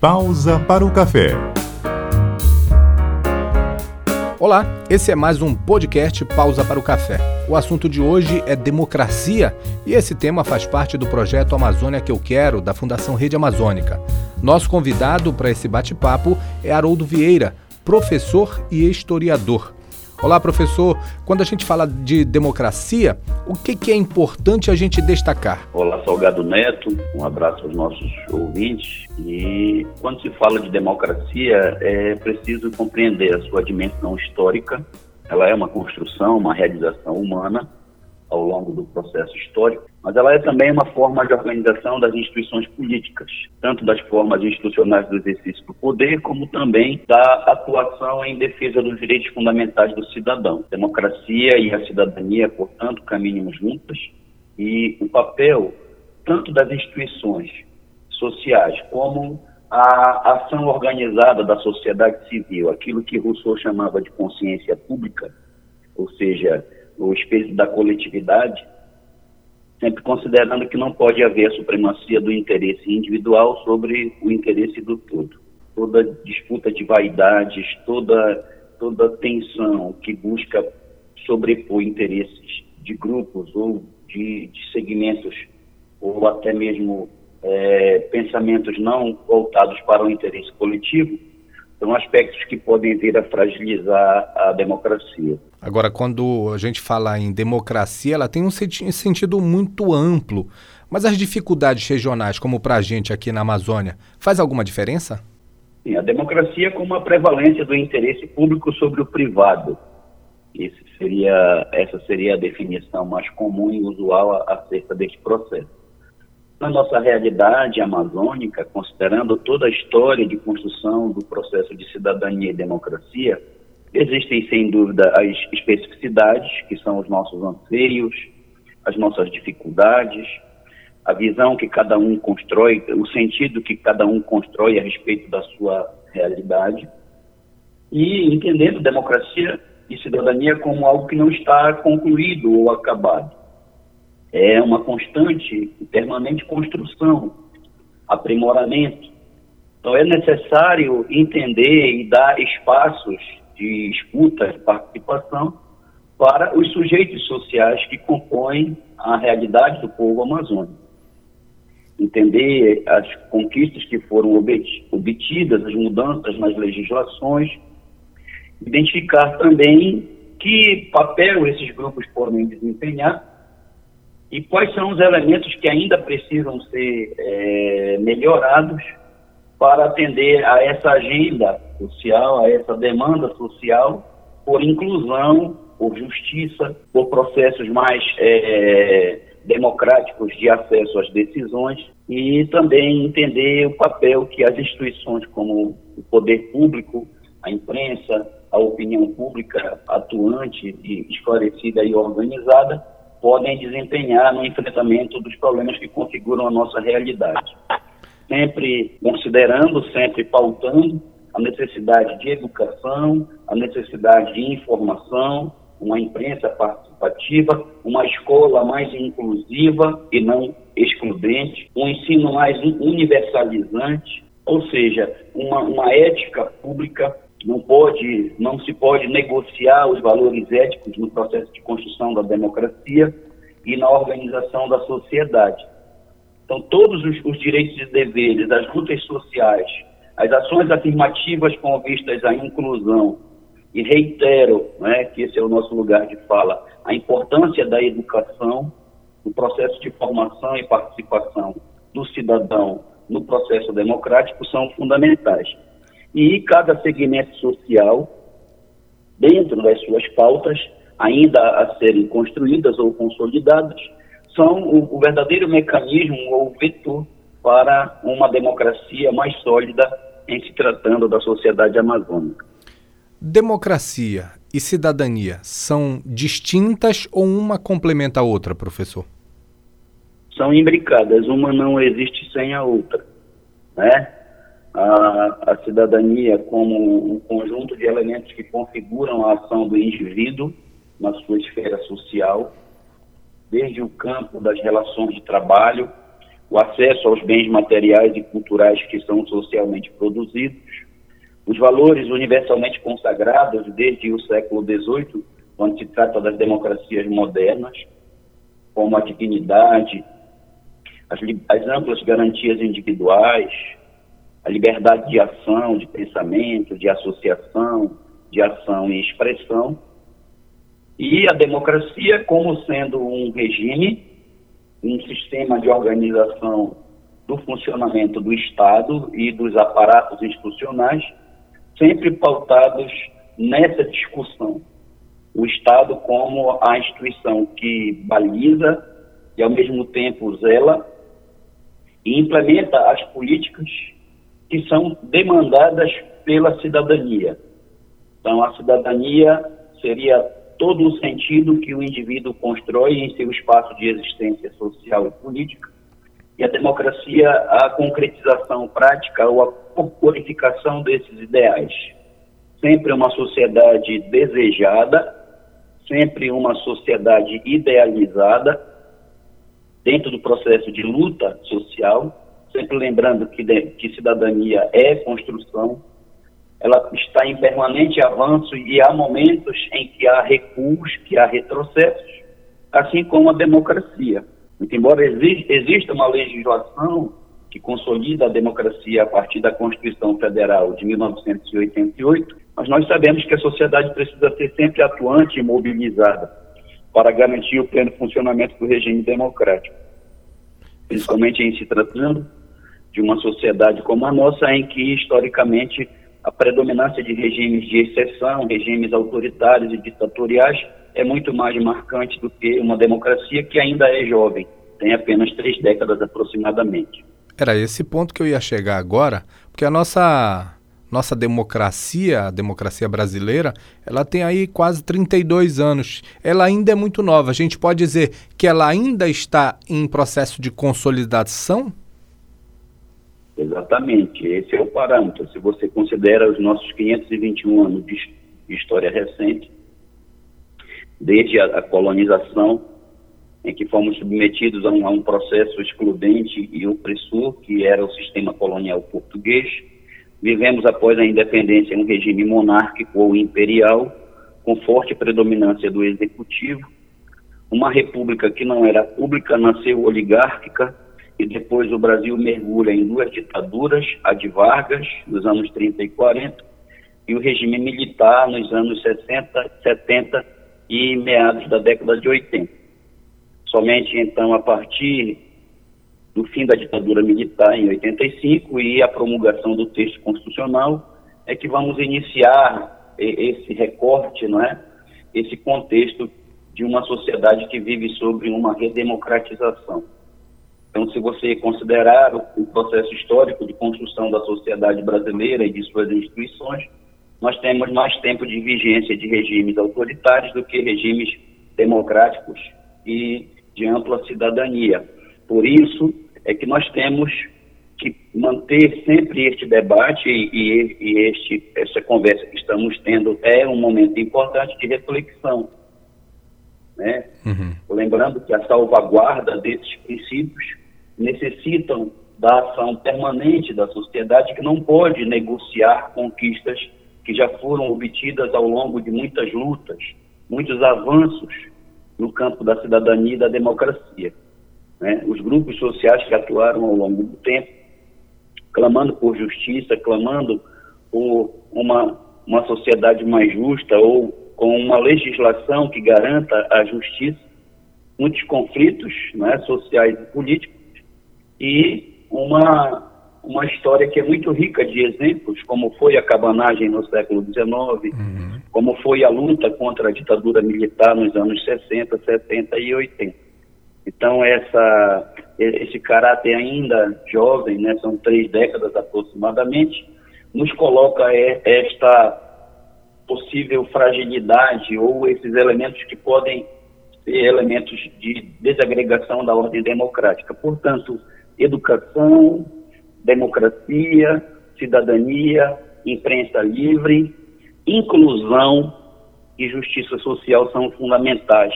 Pausa para o café. Olá, esse é mais um podcast Pausa para o Café. O assunto de hoje é democracia e esse tema faz parte do projeto Amazônia que eu quero, da Fundação Rede Amazônica. Nosso convidado para esse bate-papo é Haroldo Vieira, professor e historiador. Olá, professor. Quando a gente fala de democracia, o que, que, é importante a gente destacar? Olá, Salgado Neto. Um abraço aos nossos ouvintes. E quando se fala de democracia, é preciso compreender a sua dimensão histórica. Ela é uma construção, uma realização humana ao longo do processo histórico, mas ela é também uma forma de organização das instituições políticas, tanto das formas institucionais do exercício do poder, como também da atuação em defesa dos direitos fundamentais do cidadão. Democracia e a cidadania, portanto, caminham juntas e o papel tanto das instituições sociais como a ação organizada da sociedade civil, aquilo que Rousseau chamava de consciência pública, ou seja, o espírito da coletividade, sempre considerando que não pode haver supremacia do interesse individual sobre o interesse do todo. Toda disputa de vaidades, toda, toda tensão que busca sobrepor interesses de grupos ou de, de segmentos, ou até mesmo é, pensamentos não voltados para o interesse coletivo, são aspectos que podem vir a fragilizar a democracia. Agora, quando a gente fala em democracia, ela tem um sentido muito amplo. Mas as dificuldades regionais, como para a gente aqui na Amazônia, faz alguma diferença? Sim, a democracia com uma prevalência do interesse público sobre o privado. Esse seria, essa seria a definição mais comum e usual acerca deste processo. Na nossa realidade amazônica, considerando toda a história de construção do processo de cidadania e democracia, existem sem dúvida as especificidades, que são os nossos anseios, as nossas dificuldades, a visão que cada um constrói, o sentido que cada um constrói a respeito da sua realidade, e entendendo democracia e cidadania como algo que não está concluído ou acabado é uma constante e permanente construção, aprimoramento. Então é necessário entender e dar espaços de escuta e participação para os sujeitos sociais que compõem a realidade do povo amazônico. Entender as conquistas que foram obtidas, as mudanças nas legislações, identificar também que papel esses grupos podem desempenhar e quais são os elementos que ainda precisam ser é, melhorados para atender a essa agenda social, a essa demanda social por inclusão, por justiça, por processos mais é, democráticos de acesso às decisões e também entender o papel que as instituições como o poder público, a imprensa, a opinião pública atuante e esclarecida e organizada podem desempenhar no enfrentamento dos problemas que configuram a nossa realidade. Sempre considerando, sempre pautando a necessidade de educação, a necessidade de informação, uma imprensa participativa, uma escola mais inclusiva e não excludente, um ensino mais universalizante, ou seja, uma, uma ética pública não pode, não se pode negociar os valores éticos no processo de construção da democracia e na organização da sociedade. Então, todos os, os direitos e deveres, as lutas sociais, as ações afirmativas com vistas à inclusão, e reitero né, que esse é o nosso lugar de fala, a importância da educação, no processo de formação e participação do cidadão no processo democrático são fundamentais e cada segmento social, dentro das suas pautas, ainda a serem construídas ou consolidadas, são o, o verdadeiro mecanismo ou vetor para uma democracia mais sólida em se tratando da sociedade amazônica. Democracia e cidadania são distintas ou uma complementa a outra, professor? São imbricadas, uma não existe sem a outra, né? A, a cidadania como um conjunto de elementos que configuram a ação do indivíduo na sua esfera social, desde o campo das relações de trabalho, o acesso aos bens materiais e culturais que são socialmente produzidos, os valores universalmente consagrados desde o século XVIII, quando se trata das democracias modernas, como a dignidade, as, as amplas garantias individuais, a liberdade de ação, de pensamento, de associação, de ação e expressão, e a democracia como sendo um regime, um sistema de organização do funcionamento do Estado e dos aparatos institucionais, sempre pautados nessa discussão. O Estado como a instituição que baliza e, ao mesmo tempo, zela e implementa as políticas que são demandadas pela cidadania. Então, a cidadania seria todo o sentido que o indivíduo constrói em seu espaço de existência social e política, e a democracia a concretização prática ou a corporificação desses ideais. Sempre uma sociedade desejada, sempre uma sociedade idealizada, dentro do processo de luta social, sempre lembrando que, de, que cidadania é construção, ela está em permanente avanço e há momentos em que há recuos, que há retrocessos, assim como a democracia. Muito embora exista uma legislação que consolida a democracia a partir da Constituição Federal de 1988, mas nós sabemos que a sociedade precisa ser sempre atuante e mobilizada para garantir o pleno funcionamento do regime democrático, principalmente em se tratando de uma sociedade como a nossa, em que historicamente a predominância de regimes de exceção, regimes autoritários e ditatoriais, é muito mais marcante do que uma democracia que ainda é jovem, tem apenas três décadas aproximadamente. Era esse ponto que eu ia chegar agora, porque a nossa nossa democracia, a democracia brasileira, ela tem aí quase 32 anos. Ela ainda é muito nova. A gente pode dizer que ela ainda está em processo de consolidação? Exatamente, esse é o parâmetro. Se você considera os nossos 521 anos de história recente, desde a, colonização, em que fomos submetidos a um, a um, processo excludente e opressor, que era o sistema colonial português, vivemos após a independência um regime monárquico ou imperial, com forte predominância do executivo, uma república que não era pública nasceu oligárquica, e depois o Brasil mergulha em duas ditaduras, a de Vargas, nos anos 30 e 40, e o regime militar nos anos 60, 70 e meados da década de 80. Somente então a partir do fim da ditadura militar em 85 e a promulgação do texto constitucional é que vamos iniciar esse recorte, não é? Esse contexto de uma sociedade que vive sobre uma redemocratização. Então, se você considerar o, processo histórico de construção da sociedade brasileira e de suas instituições, nós temos mais tempo de vigência de regimes autoritários do que regimes democráticos e de ampla cidadania. Por isso é que nós temos que manter sempre este debate e, e, e este, essa conversa que estamos tendo é um momento importante de reflexão. Né? Uhum. Lembrando que a salvaguarda desses princípios necessitam da ação permanente da sociedade que não pode negociar conquistas que já foram obtidas ao longo de muitas lutas, muitos avanços no campo da cidadania e da democracia. Né? Os grupos sociais que atuaram ao longo do tempo, clamando por justiça, clamando por uma, uma sociedade mais justa ou com uma legislação que garanta a justiça, muitos conflitos né, sociais e políticos e uma, uma história que é muito rica de exemplos, como foi a cabanagem no século XIX, uhum. como foi a luta contra a ditadura militar nos anos 60, 70 e 80. Então, essa, esse caráter ainda jovem, né, são três décadas aproximadamente, nos coloca esta possível fragilidade ou esses elementos que podem ser elementos de desagregação da ordem democrática. Portanto, educação, democracia, cidadania, imprensa livre, inclusão e justiça social são fundamentais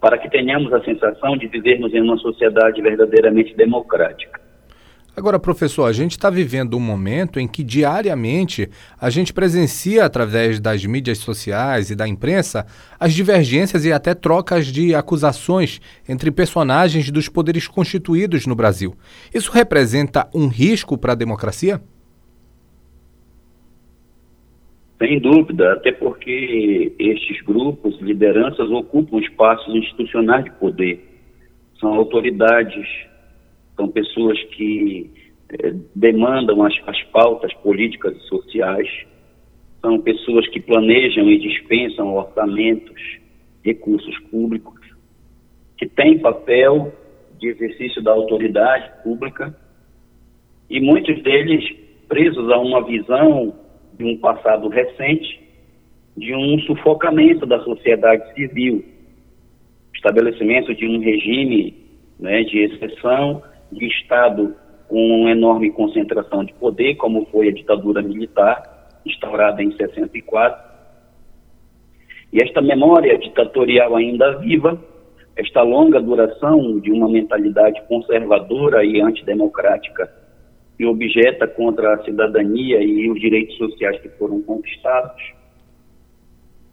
para que tenhamos a sensação de vivermos em uma sociedade verdadeiramente democrática. Agora, professor, a gente está vivendo um momento em que diariamente a gente presencia, através das mídias sociais e da imprensa, as divergências e até trocas de acusações entre personagens dos poderes constituídos no Brasil. Isso representa um risco para a democracia? Sem dúvida, até porque estes grupos, lideranças, ocupam espaços institucionais de poder. São autoridades, são pessoas que eh, demandam as, as pautas políticas e sociais, são pessoas que planejam e dispensam orçamentos, recursos públicos, que têm papel de exercício da autoridade pública. E muitos deles presos a uma visão de um passado recente, de um sufocamento da sociedade civil, estabelecimento de um regime né, de exceção, de Estado com enorme concentração de poder, como foi a ditadura militar, instaurada em 64. E esta memória ditatorial ainda viva, esta longa duração de uma mentalidade conservadora e antidemocrática que objeta contra a cidadania e os direitos sociais que foram conquistados,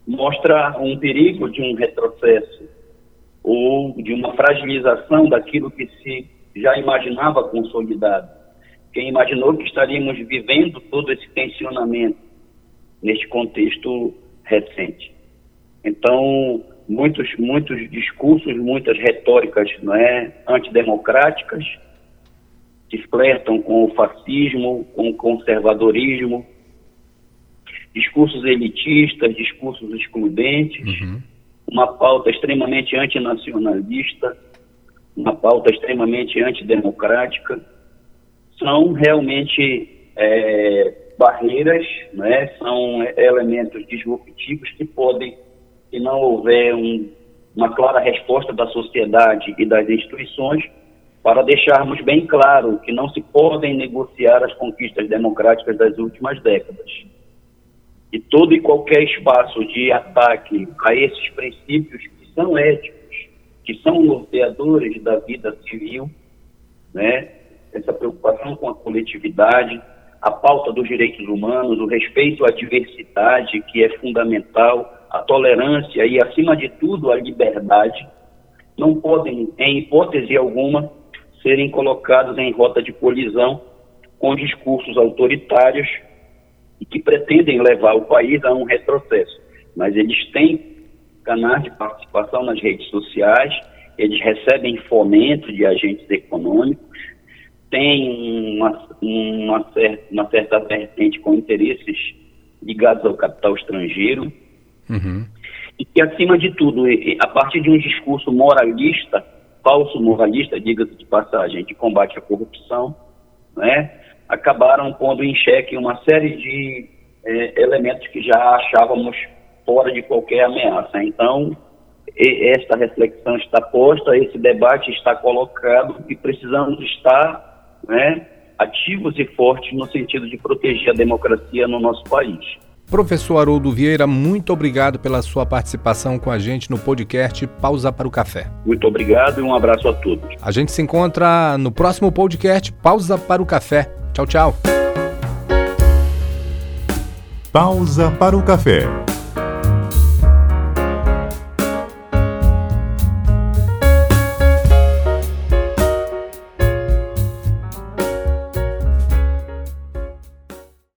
mostra um perigo de um retrocesso ou de uma fragilização daquilo que se já imaginava consolidado. Quem imaginou que estaríamos vivendo todo esse tensionamento neste contexto recente. Então, muitos muitos discursos, muitas retóricas, não é, antidemocráticas, que flertam com o fascismo, com o conservadorismo, discursos elitistas, discursos excludentes, uhum. uma pauta extremamente antinacionalista, uma pauta extremamente antidemocrática, são realmente é, barreiras, né, são elementos disruptivos que podem, se não houver um, uma clara resposta da sociedade e das instituições, para deixarmos bem claro que não se podem negociar as conquistas democráticas das últimas décadas. E todo e qualquer espaço de ataque a esses princípios que são éticos, que são norteadores da vida civil, né? essa preocupação com a coletividade, a pauta dos direitos humanos, o respeito à diversidade, que é fundamental, a tolerância e, acima de tudo, a liberdade, não podem, em hipótese alguma, serem colocados em rota de colisão com discursos autoritários e que pretendem levar o país a um retrocesso. Mas eles têm canais de participação nas redes sociais, eles recebem fomento de agentes econômicos, têm uma, uma, certa, uma certa vertente com interesses ligados ao capital estrangeiro, uhum. e que, acima de tudo, a partir de um discurso moralista, falso moralista, diga-se de passagem, de combate à corrupção, né, acabaram pondo em xeque uma série de é, elementos que já achávamos fora de qualquer ameaça. Então, esta reflexão está posta, esse debate está colocado e precisamos estar né, ativos e fortes no sentido de proteger a democracia no nosso país. Professor Haroldo Vieira, muito obrigado pela sua participação com a gente no podcast Pausa para o Café. Muito obrigado e um abraço a todos. A gente se encontra no próximo podcast Pausa para o Café. Tchau, tchau. Pausa para o Café